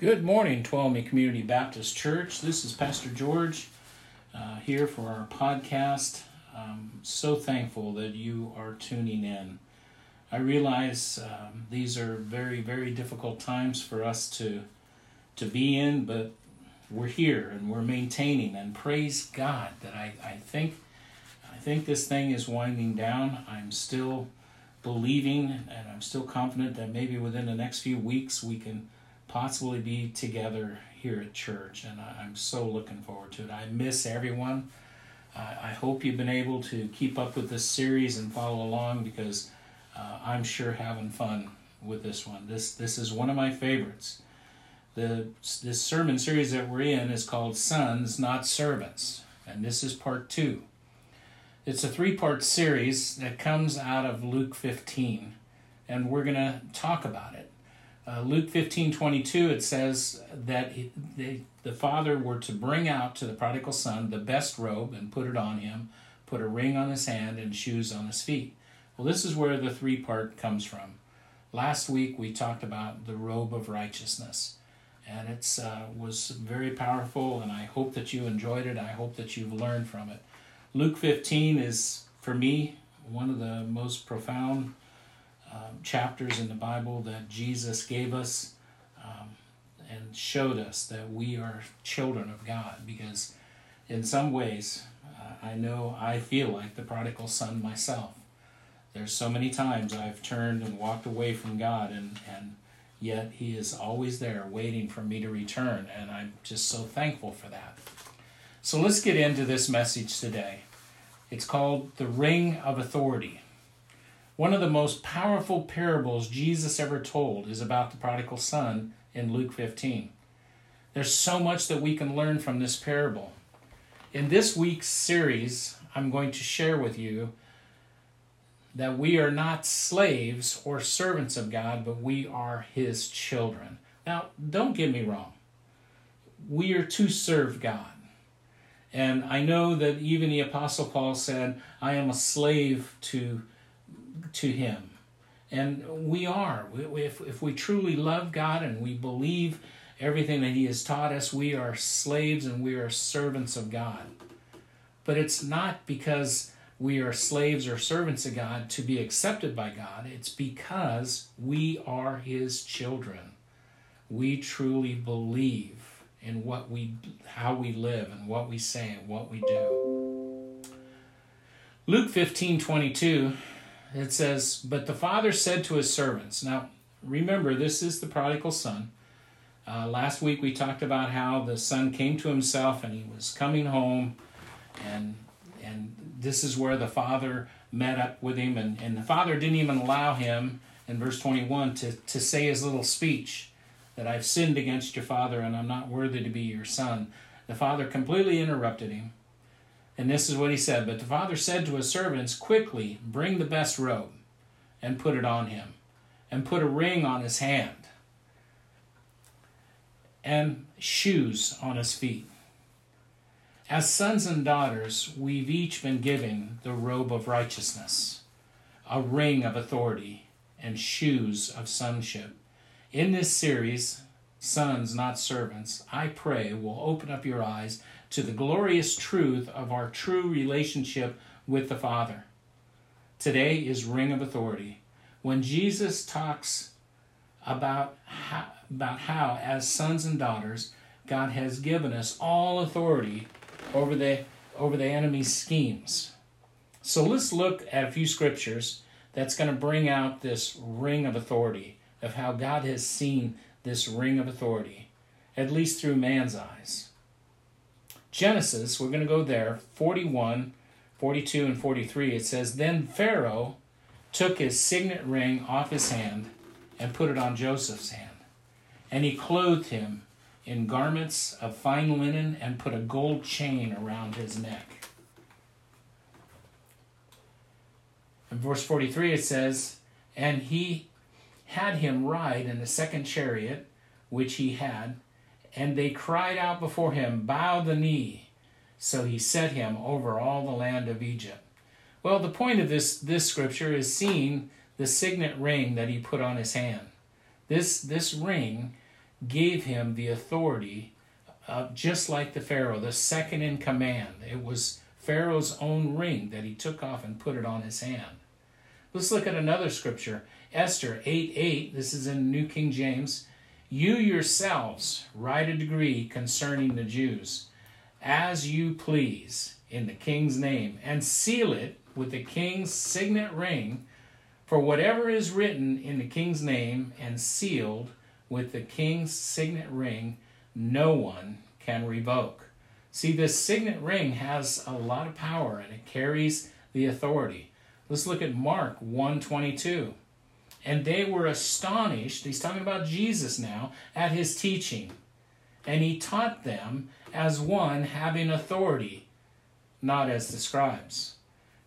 Good morning, Tuolumne Community Baptist Church. This is Pastor George uh, here for our podcast. I'm so thankful that you are tuning in. I realize um, these are very, very difficult times for us to to be in, but we're here and we're maintaining. And praise God that I, I think I think this thing is winding down. I'm still believing and I'm still confident that maybe within the next few weeks we can possibly be together here at church, and I, am so looking forward to it. I miss everyone. Uh, I hope you've been able to keep up with this series and follow along because uh, I'm sure having fun with this one. This this is one of my favorites. The this sermon series that we're in is called Sons Not Servants, and this is part two. It's a three-part series that comes out of Luke 15, and we're to talk about it. Uh, Luke 15 22, it says that he, they, the father were to bring out to the prodigal son the best robe and put it on him, put a ring on his hand and shoes on his feet. Well, this is where the three part comes from. Last week we talked about the robe of righteousness, and it uh, was very powerful, and I hope that you enjoyed it. I hope that you've learned from it. Luke 15 is, for me, one of the most profound um, chapters in the Bible that Jesus gave us um, and showed us that we are children of God because, in some ways, uh, I know I feel like the prodigal son myself. There's so many times I've turned and walked away from God, and, and yet He is always there waiting for me to return, and I'm just so thankful for that. So let's get into this message today. It's called The Ring of Authority. One of the most powerful parables Jesus ever told is about the prodigal son in Luke 15. There's so much that we can learn from this parable. In this week's series, I'm going to share with you that we are not slaves or servants of God, but we are His children. Now, don't get me wrong. We are to serve God. And I know that even the Apostle Paul said, I am a slave to to Him. And we are. If, if we truly love God and we believe everything that He has taught us, we are slaves and we are servants of God. But it's not because we are slaves or servants of God to be accepted by God, it's because we are His children. We truly believe in what we how we live and what we say and what we do. Luke 15 22 it says, But the father said to his servants, Now, remember, this is the prodigal son. Uh, last week we talked about how the son came to himself and he was coming home, and and this is where the father met up with him, and, and the father didn't even allow him in verse 21 to, to say his little speech that I've sinned against your father and I'm not worthy to be your son. The father completely interrupted him and this is what he said But the father said to his servants, Quickly bring the best robe and put it on him, and put a ring on his hand, and shoes on his feet. As sons and daughters, we've each been given the robe of righteousness, a ring of authority, and shoes of sonship. In this series, Sons Not Servants, I pray will open up your eyes to the glorious truth of our true relationship with the Father. Today is Ring of Authority. When Jesus talks about how, about how, as sons and daughters, God has given us all authority over the over the enemy's schemes. So let's look at a few scriptures that's going to bring out this ring of authority of how God has seen this ring of authority, at least through man's eyes. Genesis, we're going to go there, 41, 42, and 43. It says, Then Pharaoh took his signet ring off his hand and put it on Joseph's hand. And he clothed him in garments of fine linen and put a gold chain around his neck. In verse 43, it says, And he had him ride in the second chariot which he had and they cried out before him, Bow the knee. So he set him over all the land of Egypt. Well, the point of this, this scripture is seeing the signet ring that he put on his hand. This, this ring gave him the authority, uh, just like the Pharaoh, the second in command. It was Pharaoh's own ring that he took off and put it on his hand. Let's look at another scripture. Esther 8 8, this is in New King James. You yourselves write a decree concerning the Jews, as you please, in the king's name, and seal it with the king's signet ring. For whatever is written in the king's name and sealed with the king's signet ring, no one can revoke. See, this signet ring has a lot of power and it carries the authority. Let's look at Mark 122. And they were astonished, he's talking about Jesus now, at his teaching. And he taught them as one having authority, not as the scribes.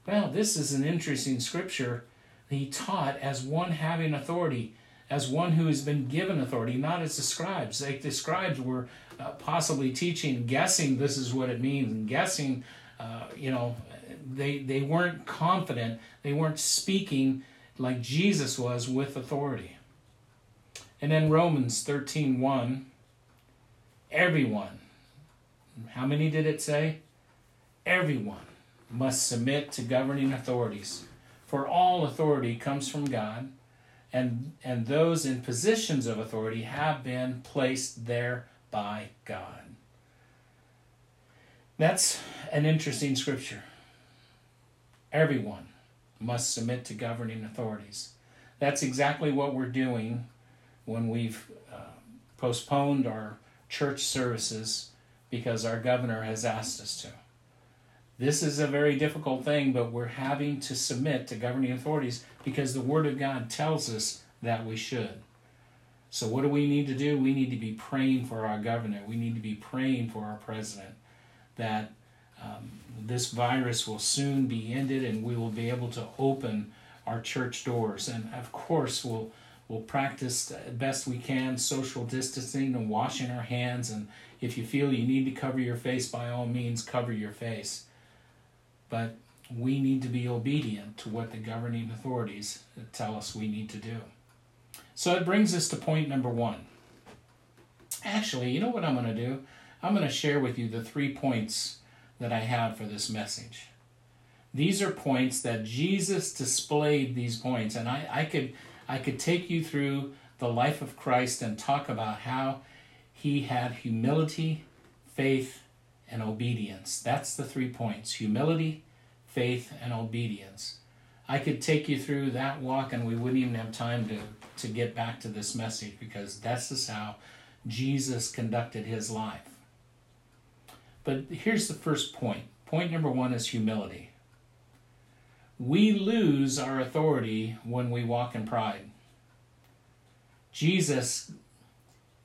Well, this is an interesting scripture. He taught as one having authority, as one who has been given authority, not as the scribes. Like the scribes were uh, possibly teaching, guessing this is what it means, and guessing, uh, you know, they, they weren't confident, they weren't speaking like Jesus was with authority. And then Romans 13 1, everyone, how many did it say? Everyone must submit to governing authorities, for all authority comes from God, and, and those in positions of authority have been placed there by God. That's an interesting scripture. Everyone must submit to governing authorities. That's exactly what we're doing when we've uh, postponed our church services because our governor has asked us to. This is a very difficult thing, but we're having to submit to governing authorities because the Word of God tells us that we should. So, what do we need to do? We need to be praying for our governor. We need to be praying for our president that um, this virus will soon be ended and we will be able to open our church doors. And of course, we'll, we'll practice best we can social distancing and washing our hands. And if you feel you need to cover your face, by all means, cover your face. But we need to be obedient to what the governing authorities tell us we need to do. So it brings us to point number one. Actually, you know what I'm going to do? I'm going to share with you the three points that I have for this message. These are points that Jesus displayed these points, and I, I could I could take you through the life of Christ and talk about how he had humility, faith, and obedience. That's the three points humility, faith, and obedience. I could take you through that walk, and we wouldn't even have time to to get back to this message because that's just how Jesus conducted his life. But here's the first point. Point number one is humility. We lose our authority when we walk in pride. Jesus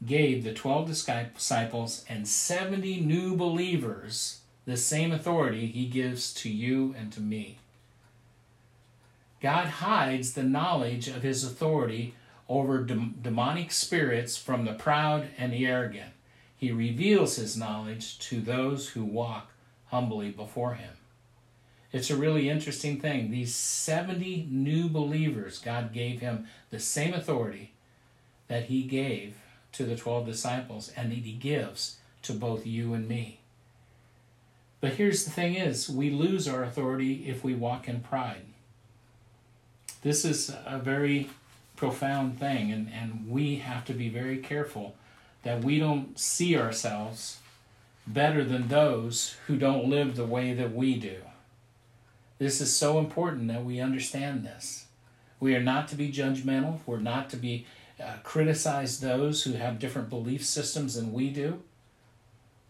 gave the 12 disciples and 70 new believers the same authority he gives to you and to me. God hides the knowledge of his authority over de- demonic spirits from the proud and the arrogant. He reveals his knowledge to those who walk humbly before him. It's a really interesting thing. These 70 new believers, God gave him the same authority that he gave to the 12 disciples and that he gives to both you and me. But here's the thing is, we lose our authority if we walk in pride. This is a very profound thing, and, and we have to be very careful that we don't see ourselves better than those who don't live the way that we do. This is so important that we understand this. We are not to be judgmental. We're not to be uh, criticize those who have different belief systems than we do.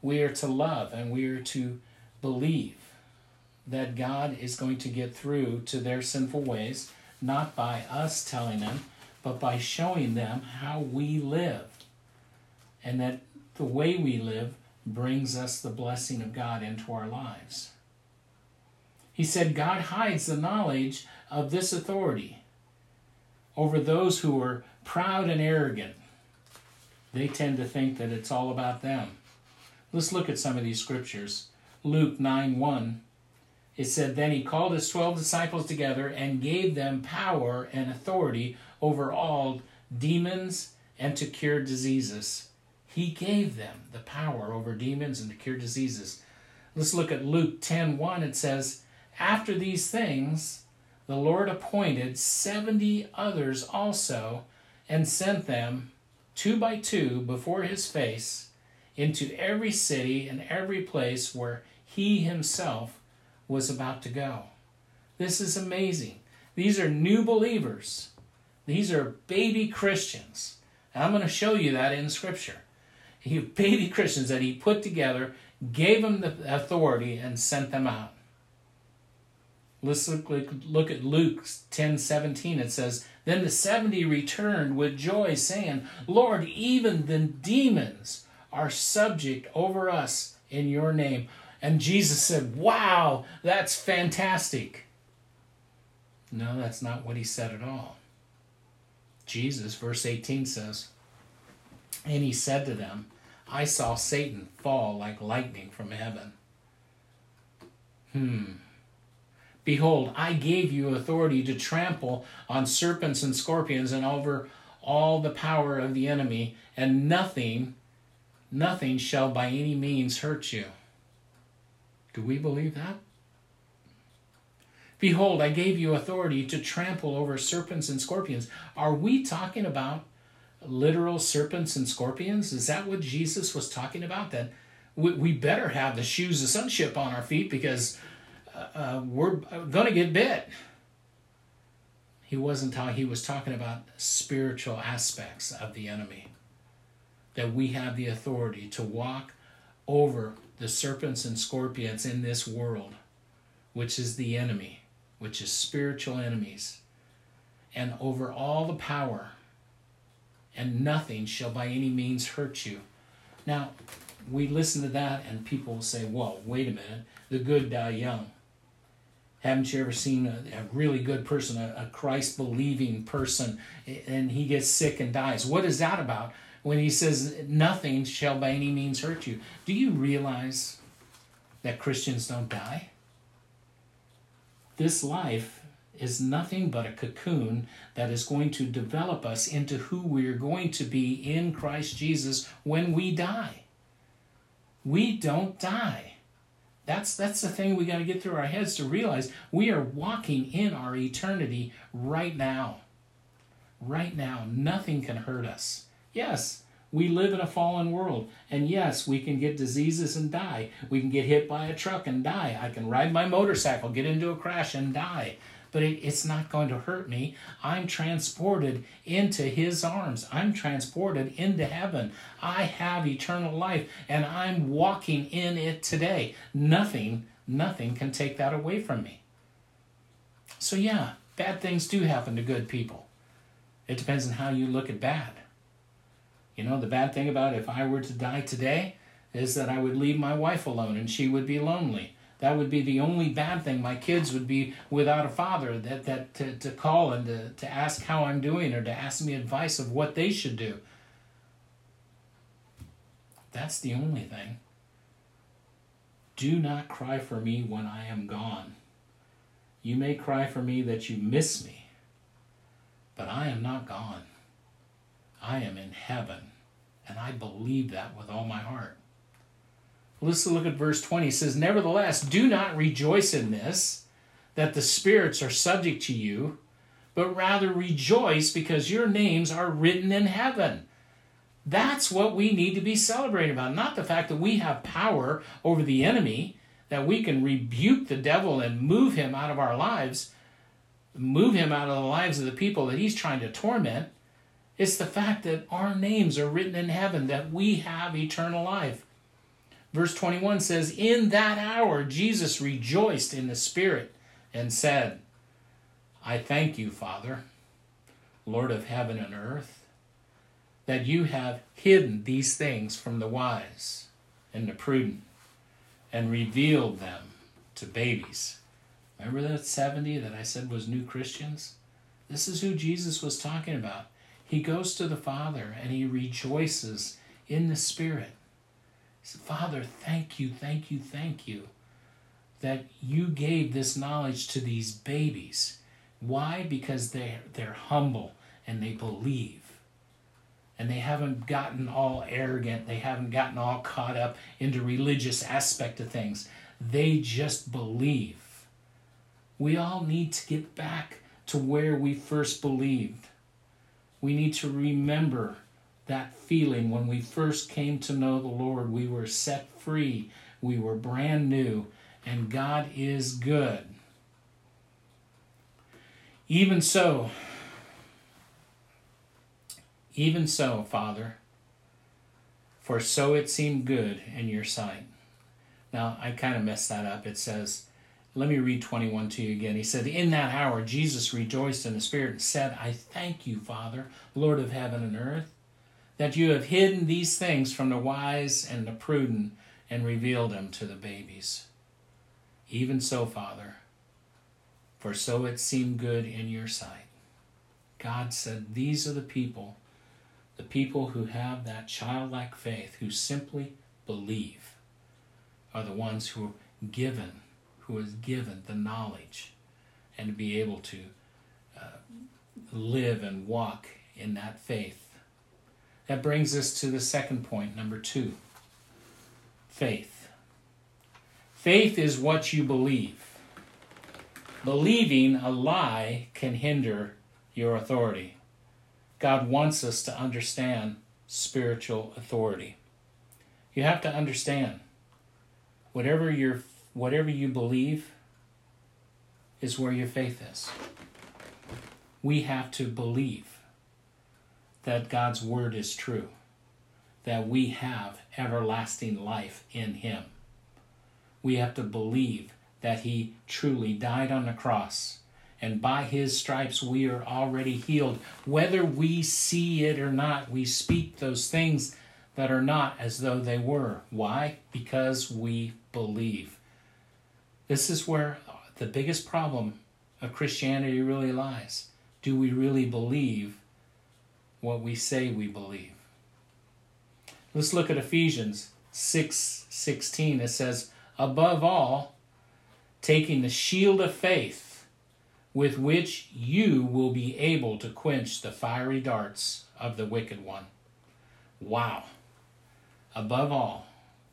We are to love and we are to believe that God is going to get through to their sinful ways, not by us telling them, but by showing them how we live. And that the way we live brings us the blessing of God into our lives. He said God hides the knowledge of this authority over those who are proud and arrogant. They tend to think that it's all about them. Let's look at some of these scriptures. Luke 9 1. It said, Then he called his twelve disciples together and gave them power and authority over all demons and to cure diseases. He gave them the power over demons and to cure diseases. Let's look at Luke 10 1. It says, After these things, the Lord appointed 70 others also and sent them two by two before his face into every city and every place where he himself was about to go. This is amazing. These are new believers. These are baby Christians. And I'm going to show you that in Scripture. He baby Christians that he put together, gave them the authority, and sent them out. Let's look, look at Luke 10 17. It says, Then the 70 returned with joy, saying, Lord, even the demons are subject over us in your name. And Jesus said, Wow, that's fantastic. No, that's not what he said at all. Jesus, verse 18 says, And he said to them, I saw Satan fall like lightning from heaven. Hmm. Behold, I gave you authority to trample on serpents and scorpions and over all the power of the enemy, and nothing, nothing shall by any means hurt you. Do we believe that? Behold, I gave you authority to trample over serpents and scorpions. Are we talking about literal serpents and scorpions? Is that what Jesus was talking about? That we, we better have the shoes of sonship on our feet because uh, we're going to get bit. He wasn't talking, he was talking about spiritual aspects of the enemy. That we have the authority to walk over the serpents and scorpions in this world, which is the enemy, which is spiritual enemies, and over all the power, and nothing shall by any means hurt you. Now, we listen to that, and people will say, Well, wait a minute, the good die young. Haven't you ever seen a, a really good person, a, a Christ believing person, and he gets sick and dies? What is that about? When he says, Nothing shall by any means hurt you. Do you realize that Christians don't die? This life is nothing but a cocoon that is going to develop us into who we are going to be in Christ Jesus when we die. We don't die. That's that's the thing we got to get through our heads to realize we are walking in our eternity right now. Right now, nothing can hurt us. Yes, we live in a fallen world, and yes, we can get diseases and die. We can get hit by a truck and die. I can ride my motorcycle, get into a crash and die but it, it's not going to hurt me. I'm transported into His arms. I'm transported into heaven. I have eternal life, and I'm walking in it today. Nothing, nothing can take that away from me. So, yeah, bad things do happen to good people. It depends on how you look at bad. You know, the bad thing about if I were to die today is that I would leave my wife alone and she would be lonely. That would be the only bad thing. My kids would be without a father that, that to, to call and to, to ask how I'm doing or to ask me advice of what they should do. That's the only thing. Do not cry for me when I am gone. You may cry for me that you miss me, but I am not gone. I am in heaven, and I believe that with all my heart. Let's look at verse 20. It says, Nevertheless, do not rejoice in this, that the spirits are subject to you, but rather rejoice because your names are written in heaven. That's what we need to be celebrating about, not the fact that we have power over the enemy, that we can rebuke the devil and move him out of our lives, move him out of the lives of the people that he's trying to torment. It's the fact that our names are written in heaven, that we have eternal life. Verse 21 says, In that hour Jesus rejoiced in the Spirit and said, I thank you, Father, Lord of heaven and earth, that you have hidden these things from the wise and the prudent and revealed them to babies. Remember that 70 that I said was new Christians? This is who Jesus was talking about. He goes to the Father and he rejoices in the Spirit. Father, thank you, thank you, thank you that you gave this knowledge to these babies. Why? Because they're, they're humble and they believe. and they haven't gotten all arrogant. They haven't gotten all caught up into religious aspect of things. They just believe. We all need to get back to where we first believed. We need to remember that feeling when we first came to know the Lord. We were set free, we were brand new, and God is good. Even so, even so, Father, for so it seemed good in your sight. Now, I kind of messed that up. It says, let me read 21 to you again. He said, In that hour, Jesus rejoiced in the Spirit and said, I thank you, Father, Lord of heaven and earth, that you have hidden these things from the wise and the prudent and revealed them to the babies. Even so, Father, for so it seemed good in your sight. God said, These are the people, the people who have that childlike faith, who simply believe, are the ones who are given, who is given the knowledge and to be able to uh, live and walk in that faith. That brings us to the second point, number two faith. Faith is what you believe. Believing a lie can hinder your authority. God wants us to understand spiritual authority. You have to understand whatever your whatever you believe is where your faith is. We have to believe that God's word is true, that we have everlasting life in him. We have to believe that he truly died on the cross. And by his stripes we are already healed. Whether we see it or not, we speak those things that are not as though they were. Why? Because we believe. This is where the biggest problem of Christianity really lies. Do we really believe what we say we believe? Let's look at Ephesians 6 16. It says, Above all, taking the shield of faith, with which you will be able to quench the fiery darts of the wicked one. Wow. Above all,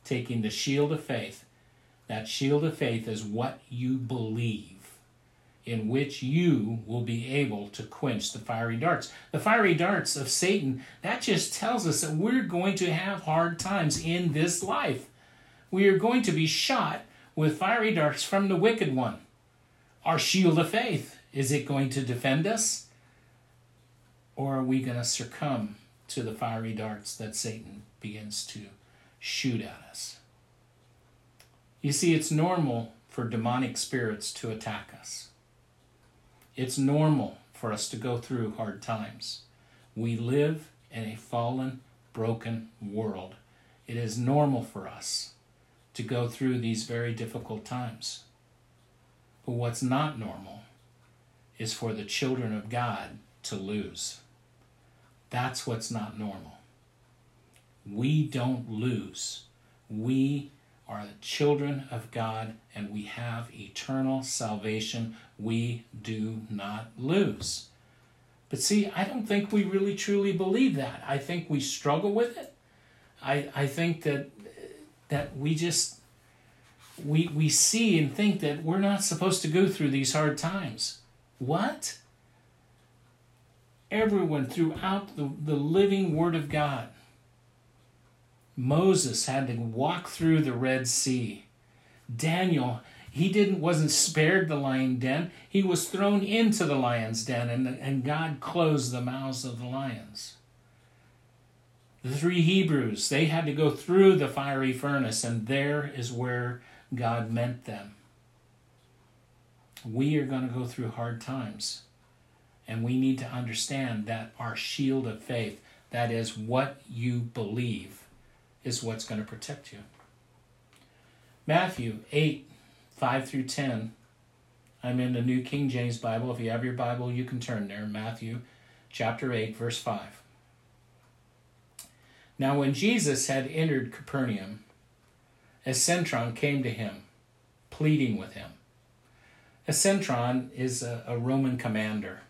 taking the shield of faith. That shield of faith is what you believe, in which you will be able to quench the fiery darts. The fiery darts of Satan, that just tells us that we're going to have hard times in this life. We are going to be shot with fiery darts from the wicked one. Our shield of faith, is it going to defend us? Or are we going to succumb to the fiery darts that Satan begins to shoot at us? You see, it's normal for demonic spirits to attack us. It's normal for us to go through hard times. We live in a fallen, broken world. It is normal for us to go through these very difficult times. But what's not normal is for the children of God to lose. That's what's not normal. We don't lose. We are the children of God and we have eternal salvation. We do not lose. But see, I don't think we really truly believe that. I think we struggle with it. I, I think that that we just we we see and think that we're not supposed to go through these hard times. What? Everyone throughout the, the living Word of God. Moses had to walk through the Red Sea. Daniel, he didn't wasn't spared the lion den. He was thrown into the lion's den, and, and God closed the mouths of the lions. The three Hebrews, they had to go through the fiery furnace, and there is where God meant them. We are going to go through hard times, and we need to understand that our shield of faith, that is what you believe, is what's going to protect you. Matthew 8, 5 through 10. I'm in the New King James Bible. If you have your Bible, you can turn there. Matthew chapter 8, verse 5. Now, when Jesus had entered Capernaum, a centurion came to him, pleading with him. A centurion is a, a Roman commander.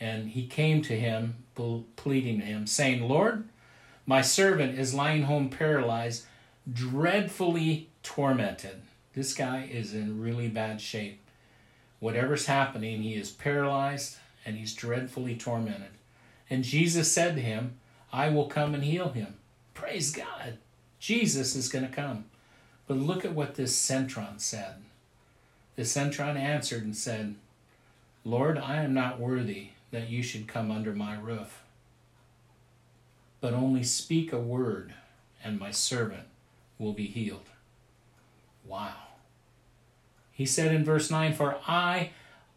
And he came to him pleading to him, saying, Lord, my servant is lying home paralyzed, dreadfully tormented. This guy is in really bad shape. Whatever's happening, he is paralyzed and he's dreadfully tormented. And Jesus said to him, I will come and heal him. Praise God. Jesus is going to come. But look at what this centron said. The centron answered and said, Lord, I am not worthy that you should come under my roof, but only speak a word, and my servant will be healed. Wow. He said in verse 9, For I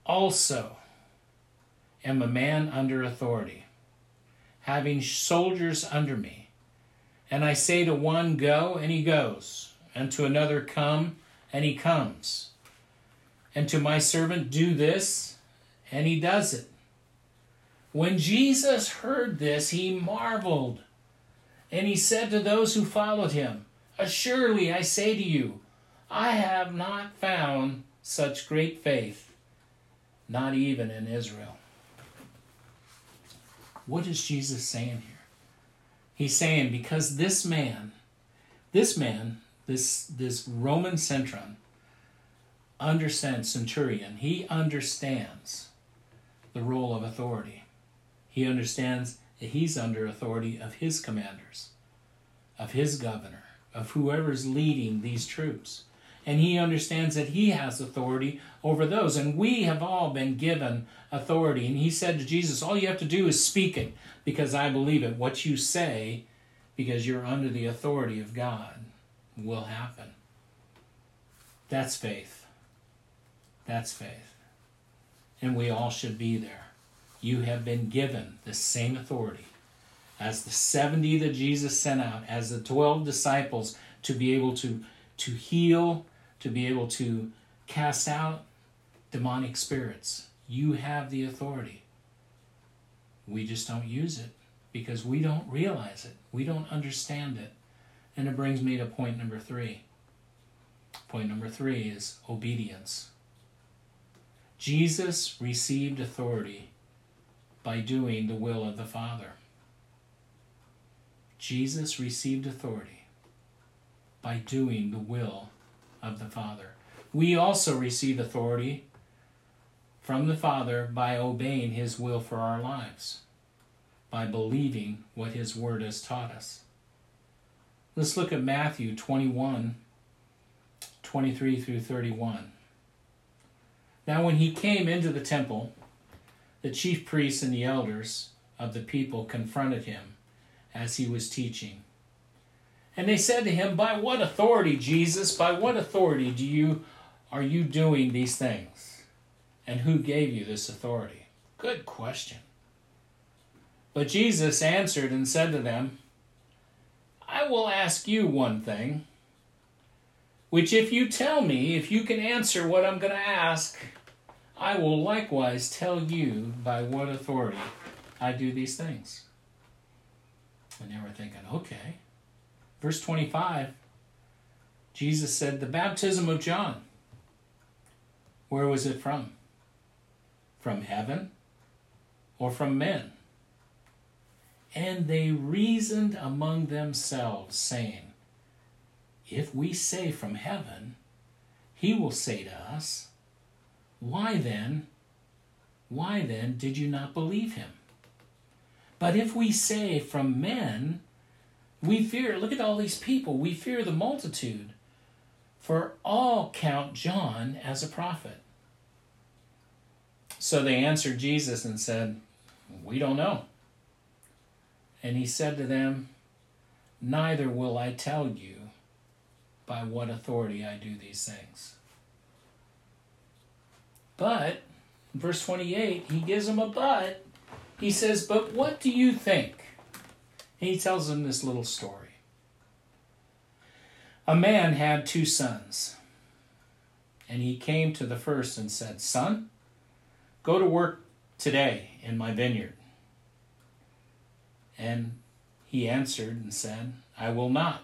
also am a man under authority, having soldiers under me. And I say to one, Go, and he goes, and to another, Come, and he comes. And to my servant, Do this, and he does it. When Jesus heard this, he marveled. And he said to those who followed him, Assuredly, I say to you, I have not found such great faith, not even in Israel. What is Jesus saying here? He's saying because this man, this man, this this Roman centurion, understands centurion. He understands the role of authority. He understands that he's under authority of his commanders, of his governor, of whoever's leading these troops. And he understands that he has authority over those. And we have all been given authority. And he said to Jesus, All you have to do is speak it because I believe it. What you say, because you're under the authority of God, will happen. That's faith. That's faith. And we all should be there you have been given the same authority as the 70 that Jesus sent out, as the 12 disciples, to be able to, to heal, to be able to cast out demonic spirits. You have the authority. We just don't use it because we don't realize it. We don't understand it. And it brings me to point number three. Point number three is obedience. Jesus received authority by doing the will of the Father. Jesus received authority by doing the will of the Father. We also receive authority from the Father by obeying His will for our lives, by believing what His Word has taught us. Let's look at Matthew 21 23 through 31. Now, when he came into the temple, the chief priests and the elders of the people confronted him as he was teaching. And they said to him, By what authority, Jesus, by what authority do you are you doing these things? And who gave you this authority? Good question. But Jesus answered and said to them, I will ask you one thing, which if you tell me, if you can answer what I'm going to ask, I will likewise tell you by what authority I do these things. And they were thinking, okay. Verse 25, Jesus said, The baptism of John, where was it from? From heaven or from men? And they reasoned among themselves, saying, If we say from heaven, he will say to us, why then, why then did you not believe him? But if we say from men, we fear, look at all these people, we fear the multitude, for all count John as a prophet. So they answered Jesus and said, We don't know. And he said to them, Neither will I tell you by what authority I do these things. But, verse 28, he gives them a but. He says, But what do you think? He tells them this little story. A man had two sons. And he came to the first and said, Son, go to work today in my vineyard. And he answered and said, I will not.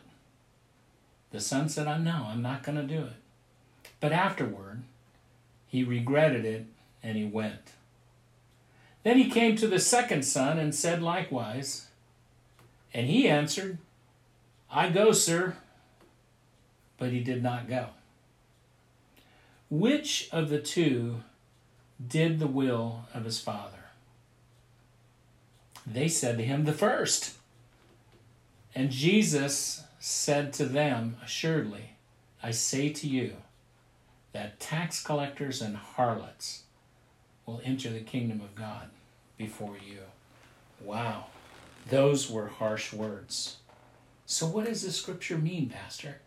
The son said, I know, I'm not going to do it. But afterward, he regretted it and he went. Then he came to the second son and said likewise. And he answered, I go, sir. But he did not go. Which of the two did the will of his father? They said to him, The first. And Jesus said to them, Assuredly, I say to you, that tax collectors and harlots will enter the kingdom of God before you. Wow, those were harsh words. So, what does the scripture mean, Pastor?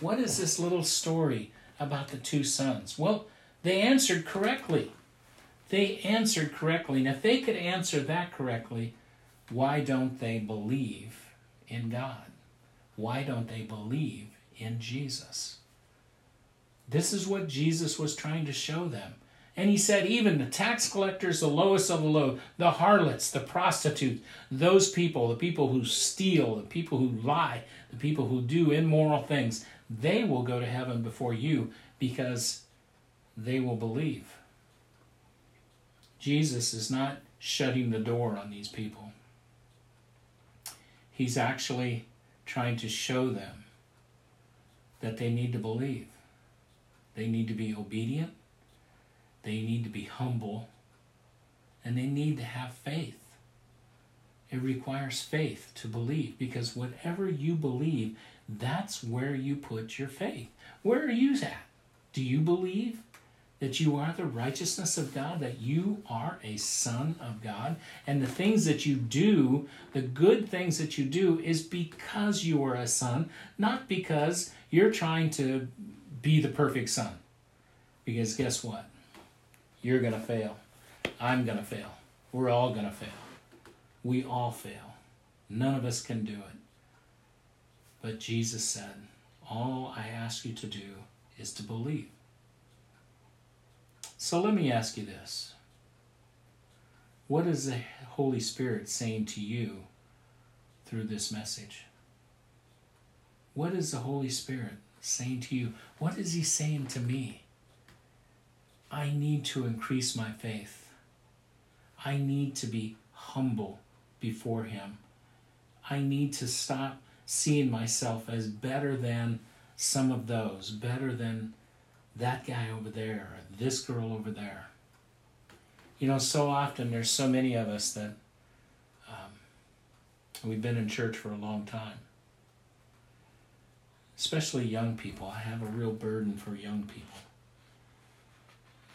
What is this little story about the two sons? Well, they answered correctly. They answered correctly. And if they could answer that correctly, why don't they believe in God? Why don't they believe in Jesus? This is what Jesus was trying to show them. And he said, even the tax collectors, the lowest of the low, the harlots, the prostitutes, those people, the people who steal, the people who lie, the people who do immoral things, they will go to heaven before you because they will believe. Jesus is not shutting the door on these people. He's actually trying to show them that they need to believe. They need to be obedient. They need to be humble. And they need to have faith. It requires faith to believe because whatever you believe, that's where you put your faith. Where are you at? Do you believe that you are the righteousness of God, that you are a son of God, and the things that you do, the good things that you do, is because you are a son, not because you're trying to be the perfect son. Because guess what? You're going to fail. I'm going to fail. We're all going to fail. We all fail. None of us can do it. But Jesus said, All I ask you to do is to believe. So let me ask you this What is the Holy Spirit saying to you through this message? What is the Holy Spirit saying to you? What is He saying to me? I need to increase my faith. I need to be humble before Him. I need to stop seeing myself as better than some of those, better than that guy over there, or this girl over there. You know, so often there's so many of us that um, we've been in church for a long time especially young people. I have a real burden for young people.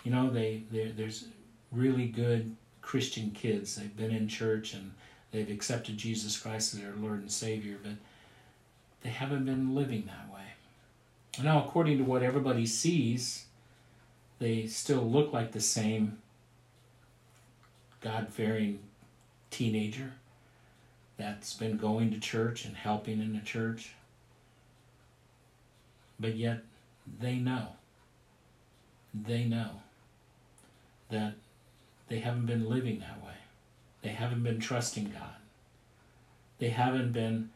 You know, they there's really good Christian kids. They've been in church and they've accepted Jesus Christ as their Lord and Savior, but they haven't been living that way. Now, according to what everybody sees, they still look like the same God fearing teenager that's been going to church and helping in the church but yet they know. They know that they haven't been living that way. They haven't been trusting God. They haven't been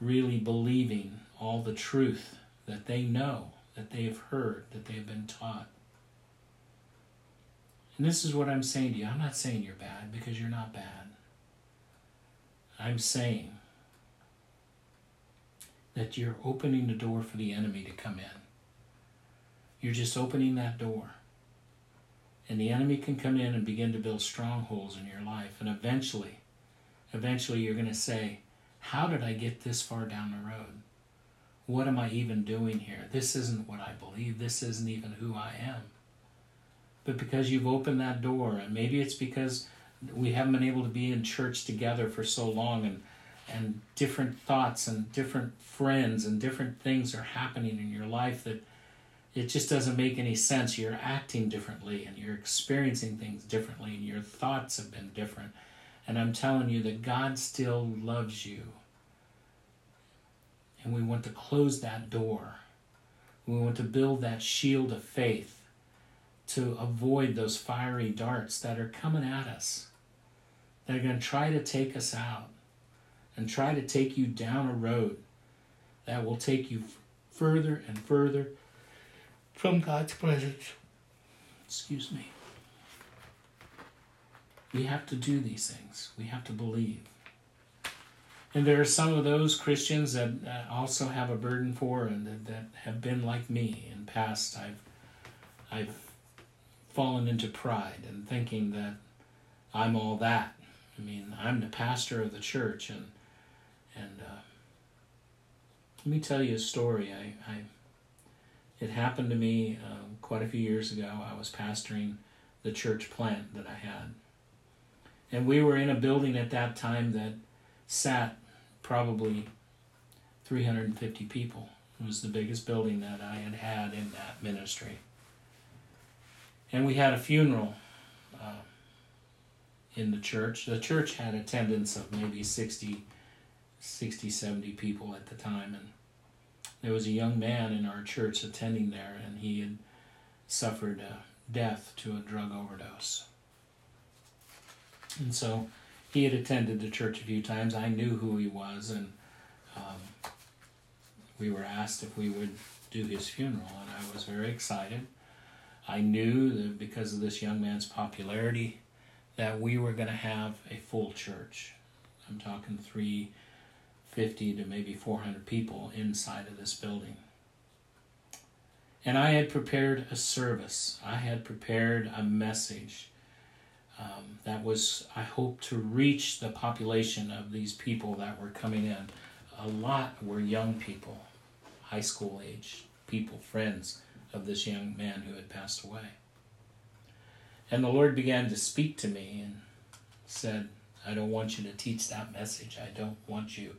really believing all the truth that they know, that they have heard, that they have been taught. And this is what I'm saying to you. I'm not saying you're bad because you're not bad. I'm saying that you're opening the door for the enemy to come in. You're just opening that door. And the enemy can come in and begin to build strongholds in your life. And eventually, eventually you're going to say, How did I get this far down the road? What am I even doing here? This isn't what I believe. This isn't even who I am. But because you've opened that door, and maybe it's because we haven't been able to be in church together for so long and and different thoughts and different friends and different things are happening in your life that it just doesn't make any sense. You're acting differently and you're experiencing things differently and your thoughts have been different. And I'm telling you that God still loves you. And we want to close that door. We want to build that shield of faith to avoid those fiery darts that are coming at us, that are going to try to take us out and try to take you down a road that will take you further and further from God's presence. Excuse me. We have to do these things. We have to believe. And there are some of those Christians that also have a burden for and that, that have been like me in past. I've I've fallen into pride and thinking that I'm all that. I mean, I'm the pastor of the church, and and uh, let me tell you a story. I, I it happened to me uh, quite a few years ago. I was pastoring the church plant that I had, and we were in a building at that time that sat probably 350 people. It was the biggest building that I had had in that ministry. And we had a funeral uh, in the church. The church had attendance of maybe 60, 60, 70 people at the time. And there was a young man in our church attending there, and he had suffered a death to a drug overdose. And so he had attended the church a few times. I knew who he was, and um, we were asked if we would do his funeral, and I was very excited. I knew that because of this young man's popularity, that we were going to have a full church. I'm talking 350 to maybe 400 people inside of this building. And I had prepared a service. I had prepared a message um, that was, I hope, to reach the population of these people that were coming in. A lot were young people, high school age people, friends of this young man who had passed away. And the Lord began to speak to me and said, I don't want you to teach that message. I don't want you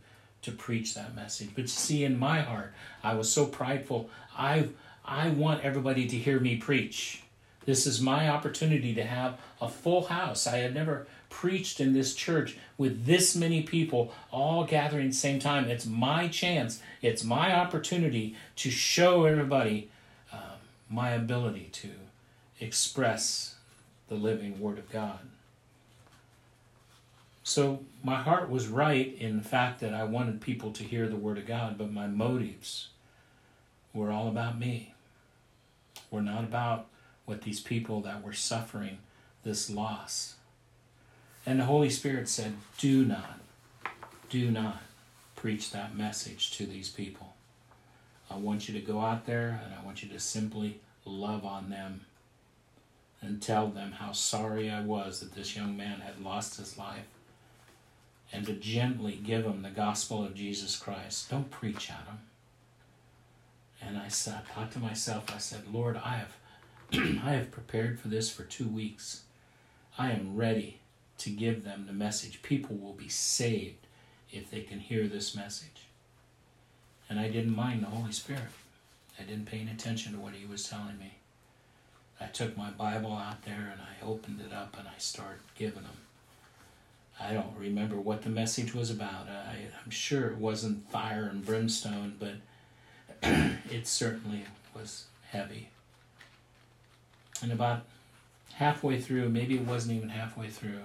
to preach that message. But see, in my heart, I was so prideful. I I want everybody to hear me preach. This is my opportunity to have a full house. I had never preached in this church with this many people all gathering at the same time. It's my chance, it's my opportunity to show everybody uh, my ability to express the living Word of God. So my heart was right in the fact that I wanted people to hear the Word of God, but my motives were all about me. Were not about what these people that were suffering this loss. And the Holy Spirit said, Do not, do not preach that message to these people. I want you to go out there and I want you to simply love on them and tell them how sorry I was that this young man had lost his life and to gently give them the gospel of Jesus Christ. Don't preach at them. And I said, I thought to myself, I said, Lord, I have I have prepared for this for two weeks. I am ready to give them the message. People will be saved if they can hear this message. And I didn't mind the Holy Spirit. I didn't pay any attention to what he was telling me. I took my Bible out there and I opened it up and I started giving them. I don't remember what the message was about. I, I'm sure it wasn't fire and brimstone, but it certainly was heavy. And about halfway through, maybe it wasn't even halfway through,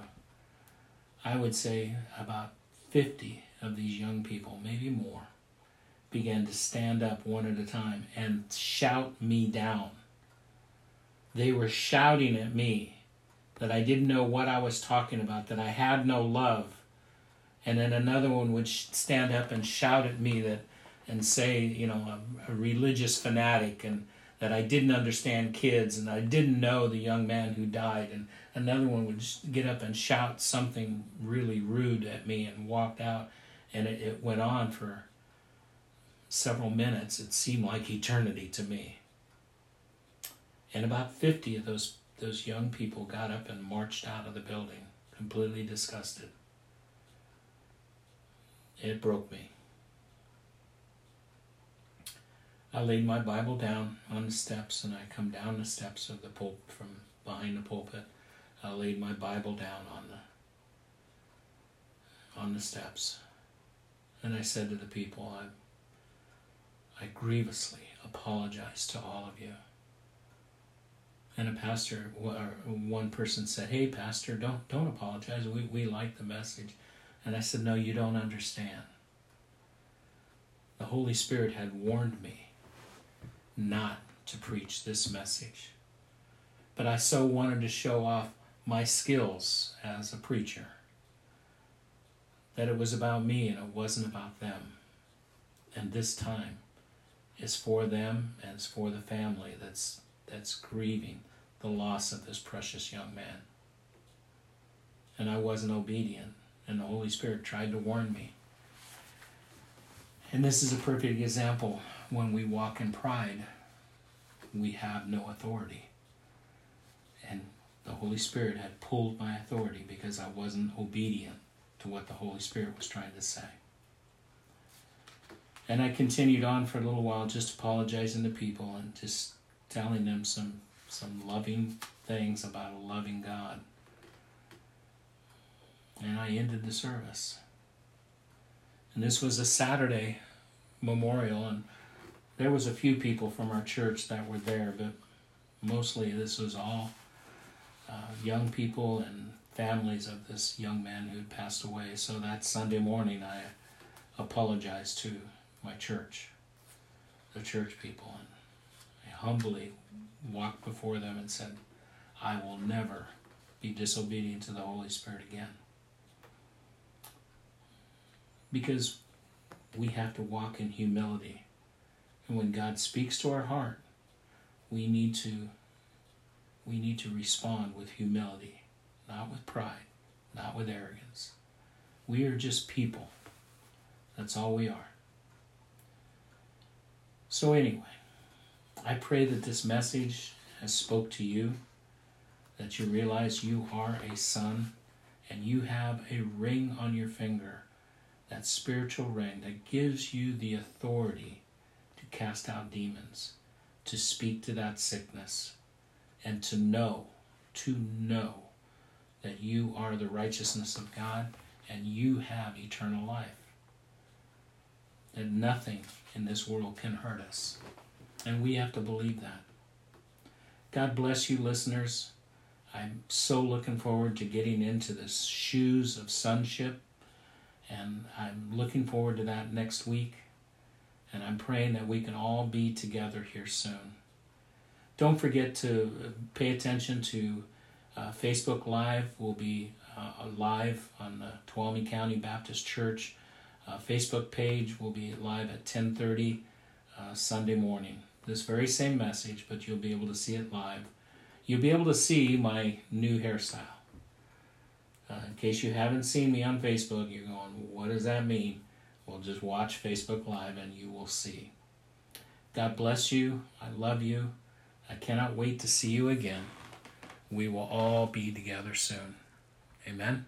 I would say about 50 of these young people, maybe more, began to stand up one at a time and shout me down. They were shouting at me that I didn't know what I was talking about, that I had no love. And then another one would stand up and shout at me that and say, you know, a, a religious fanatic and that I didn't understand kids and I didn't know the young man who died. And another one would get up and shout something really rude at me and walked out. And it, it went on for several minutes. It seemed like eternity to me. And about 50 of those, those young people got up and marched out of the building, completely disgusted. It broke me. I laid my Bible down on the steps and I come down the steps of the pulpit from behind the pulpit. I laid my Bible down on the on the steps. And I said to the people, I I grievously apologize to all of you. And a pastor, one person said, "Hey, pastor, don't don't apologize. We we like the message." And I said, "No, you don't understand. The Holy Spirit had warned me not to preach this message. But I so wanted to show off my skills as a preacher. That it was about me and it wasn't about them. And this time is for them and it's for the family that's that's grieving the loss of this precious young man. And I wasn't obedient, and the Holy Spirit tried to warn me. And this is a perfect example when we walk in pride, we have no authority. And the Holy Spirit had pulled my authority because I wasn't obedient to what the Holy Spirit was trying to say. And I continued on for a little while just apologizing to people and just telling them some some loving things about a loving God. And I ended the service. And this was a Saturday memorial and there was a few people from our church that were there, but mostly this was all uh, young people and families of this young man who had passed away. So that Sunday morning, I apologized to my church, the church people, and humbly walked before them and said, I will never be disobedient to the Holy Spirit again. Because we have to walk in humility. And when God speaks to our heart, we need to we need to respond with humility, not with pride, not with arrogance. We are just people. That's all we are. So anyway, I pray that this message has spoke to you, that you realize you are a son and you have a ring on your finger, that spiritual ring that gives you the authority to cast out demons, to speak to that sickness, and to know, to know that you are the righteousness of God and you have eternal life. That nothing in this world can hurt us. And we have to believe that. God bless you, listeners. I'm so looking forward to getting into the shoes of sonship. And I'm looking forward to that next week. And I'm praying that we can all be together here soon. Don't forget to pay attention to uh, Facebook Live. We'll be uh, live on the Tuolumne County Baptist Church uh, Facebook page. We'll be live at 10:30 uh, Sunday morning. This very same message, but you'll be able to see it live. You'll be able to see my new hairstyle. Uh, in case you haven't seen me on Facebook, you're going, what does that mean? Well, just watch Facebook Live and you will see. God bless you. I love you. I cannot wait to see you again. We will all be together soon. Amen.